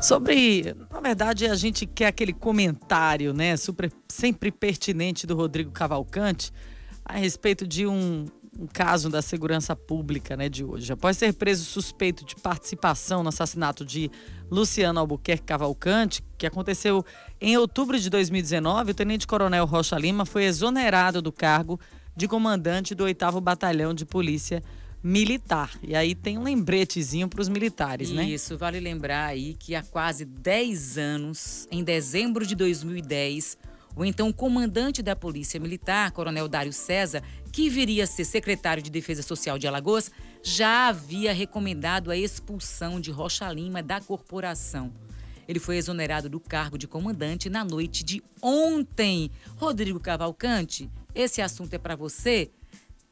Sobre, na verdade, a gente quer aquele comentário, né, super, sempre pertinente do Rodrigo Cavalcante a respeito de um, um caso da segurança pública, né, de hoje. Após ser preso suspeito de participação no assassinato de Luciano Albuquerque Cavalcante, que aconteceu em outubro de 2019, o tenente-coronel Rocha Lima foi exonerado do cargo de comandante do 8 Batalhão de Polícia Militar. E aí tem um lembretezinho para os militares, né? Isso, vale lembrar aí que há quase 10 anos, em dezembro de 2010, o então comandante da Polícia Militar, Coronel Dário César, que viria a ser secretário de Defesa Social de Alagoas, já havia recomendado a expulsão de Rocha Lima da corporação. Ele foi exonerado do cargo de comandante na noite de ontem. Rodrigo Cavalcante, esse assunto é para você?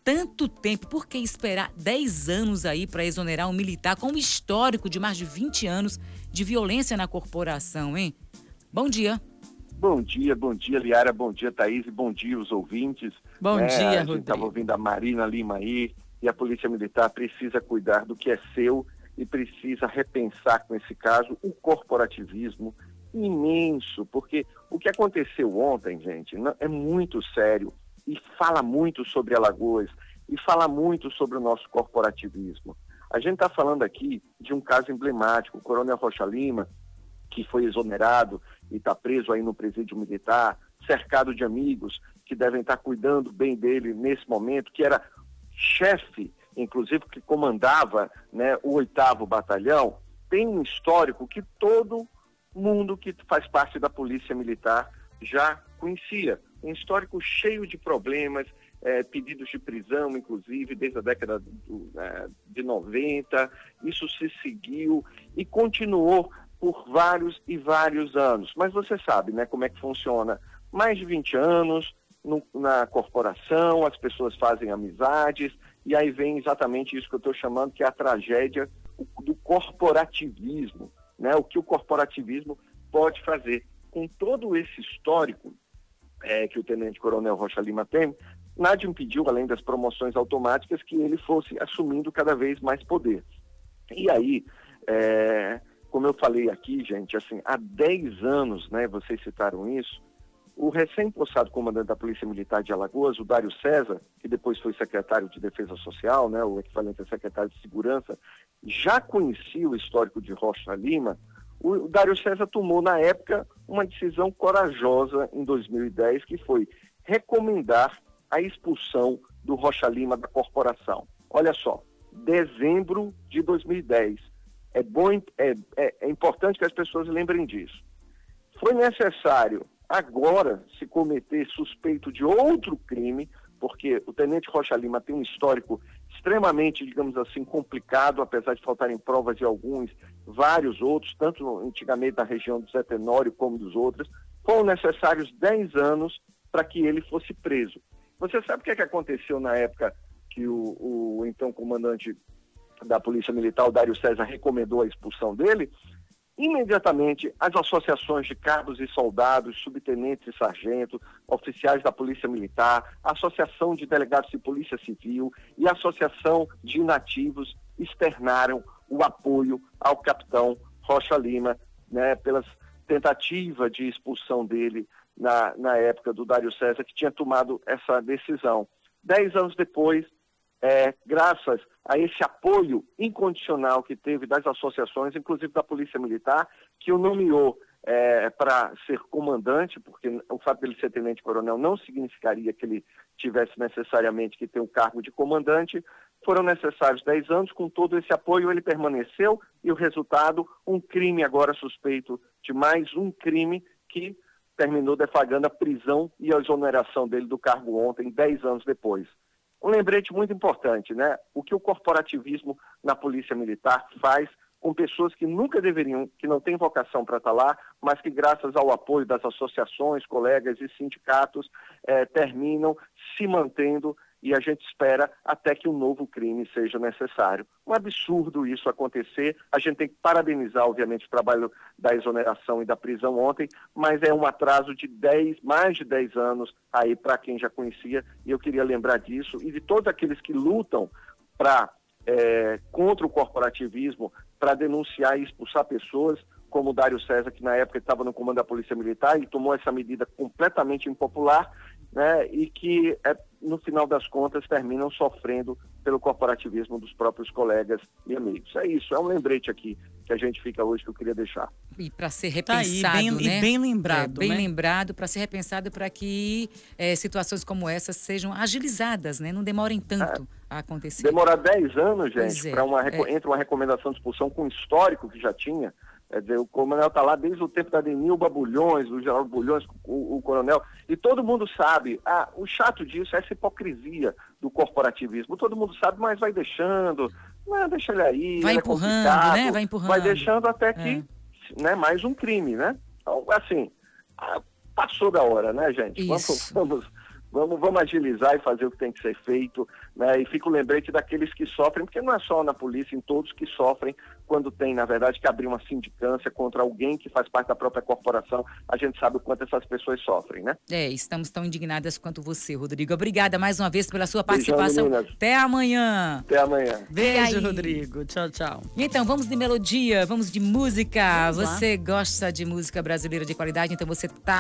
Tanto tempo, por que esperar 10 anos aí para exonerar um militar com um histórico de mais de 20 anos de violência na corporação, hein? Bom dia. Bom dia, bom dia, Liara, bom dia, Thaís, bom dia, os ouvintes. Bom é, dia, A gente Rodrigo. estava ouvindo a Marina Lima aí, e a Polícia Militar precisa cuidar do que é seu e precisa repensar com esse caso o corporativismo imenso, porque o que aconteceu ontem, gente, é muito sério e fala muito sobre Alagoas e fala muito sobre o nosso corporativismo. A gente está falando aqui de um caso emblemático, o Coronel Rocha Lima, que foi exonerado e está preso aí no presídio militar, cercado de amigos que devem estar tá cuidando bem dele nesse momento, que era chefe, inclusive que comandava né, o oitavo batalhão, tem um histórico que todo mundo que faz parte da polícia militar já conhecia. Um histórico cheio de problemas, é, pedidos de prisão, inclusive, desde a década do, é, de 90. Isso se seguiu e continuou por vários e vários anos. Mas você sabe né, como é que funciona. Mais de 20 anos no, na corporação, as pessoas fazem amizades, e aí vem exatamente isso que eu estou chamando, que é a tragédia do corporativismo. Né? O que o corporativismo pode fazer. Com todo esse histórico é, que o Tenente Coronel Rocha Lima tem, nada impediu, além das promoções automáticas, que ele fosse assumindo cada vez mais poder. E aí, é, como eu falei aqui, gente, assim, há 10 anos, né, vocês citaram isso, o recém-postado comandante da Polícia Militar de Alagoas, o Dário César, que depois foi secretário de Defesa Social, né, o equivalente a secretário de Segurança, já conhecia o histórico de Rocha Lima. O Dário César tomou, na época, uma decisão corajosa em 2010, que foi recomendar a expulsão do Rocha Lima da corporação. Olha só, dezembro de 2010. É, bom, é, é, é importante que as pessoas lembrem disso. Foi necessário agora se cometer suspeito de outro crime, porque o tenente Rocha Lima tem um histórico extremamente, digamos assim, complicado, apesar de faltarem provas de alguns, vários outros, tanto antigamente da região do Zé Tenório como dos outros, foram necessários 10 anos para que ele fosse preso. Você sabe o que, é que aconteceu na época que o, o então comandante da Polícia Militar, o Dário César, recomendou a expulsão dele? Imediatamente, as associações de cabos e soldados, subtenentes e sargentos, oficiais da Polícia Militar, Associação de Delegados de Polícia Civil e Associação de Inativos externaram o apoio ao capitão Rocha Lima, né, pelas tentativa de expulsão dele na, na época do Dário César, que tinha tomado essa decisão. Dez anos depois, é, graças a esse apoio incondicional que teve das associações, inclusive da Polícia Militar, que o nomeou é, para ser comandante, porque o fato dele ser tenente-coronel não significaria que ele tivesse necessariamente que ter o um cargo de comandante. Foram necessários 10 anos, com todo esse apoio ele permaneceu e o resultado, um crime agora suspeito de mais um crime que terminou deflagrando a prisão e a exoneração dele do cargo ontem, 10 anos depois um lembrete muito importante, né? O que o corporativismo na Polícia Militar faz com pessoas que nunca deveriam, que não têm vocação para estar lá, mas que graças ao apoio das associações, colegas e sindicatos eh, terminam se mantendo e a gente espera até que um novo crime seja necessário. Um absurdo isso acontecer. A gente tem que parabenizar, obviamente, o trabalho da exoneração e da prisão ontem, mas é um atraso de 10, mais de 10 anos aí para quem já conhecia, e eu queria lembrar disso, e de todos aqueles que lutam para é, contra o corporativismo, para denunciar e expulsar pessoas, como o Dário César, que na época estava no comando da Polícia Militar, e tomou essa medida completamente impopular, né, e que, é, no final das contas, terminam sofrendo pelo corporativismo dos próprios colegas e amigos. É isso, é um lembrete aqui que a gente fica hoje que eu queria deixar. E para ser repensado, tá aí, bem, né? E bem lembrado, é, bem né? lembrado para ser repensado para que é, situações como essas sejam agilizadas, né? Não demorem tanto é. a acontecer. Demorar 10 anos, gente, para uma é. entre uma recomendação de expulsão com histórico que já tinha, Quer dizer, o coronel está lá desde o tempo da Denilba Bulhões, do Geraldo Bulhões, o, o, coronel, e todo mundo sabe, ah, o chato disso é essa hipocrisia do corporativismo. Todo mundo sabe, mas vai deixando, não, deixa ele aí. Vai ele empurrando, é né? Vai empurrando. Vai deixando até que, é. né, mais um crime, né? Então, assim, passou da hora, né, gente? Isso. Vamos, vamos, Vamos, vamos agilizar e fazer o que tem que ser feito, né? E fica o lembrete daqueles que sofrem, porque não é só na polícia, em todos que sofrem quando tem, na verdade, que abrir uma sindicância contra alguém que faz parte da própria corporação. A gente sabe o quanto essas pessoas sofrem, né? É, estamos tão indignadas quanto você, Rodrigo. Obrigada mais uma vez pela sua participação. Beijão, Até amanhã. Até amanhã. Beijo, Rodrigo. Tchau, tchau. Então, vamos de melodia, vamos de música. Vamos você gosta de música brasileira de qualidade, então você tá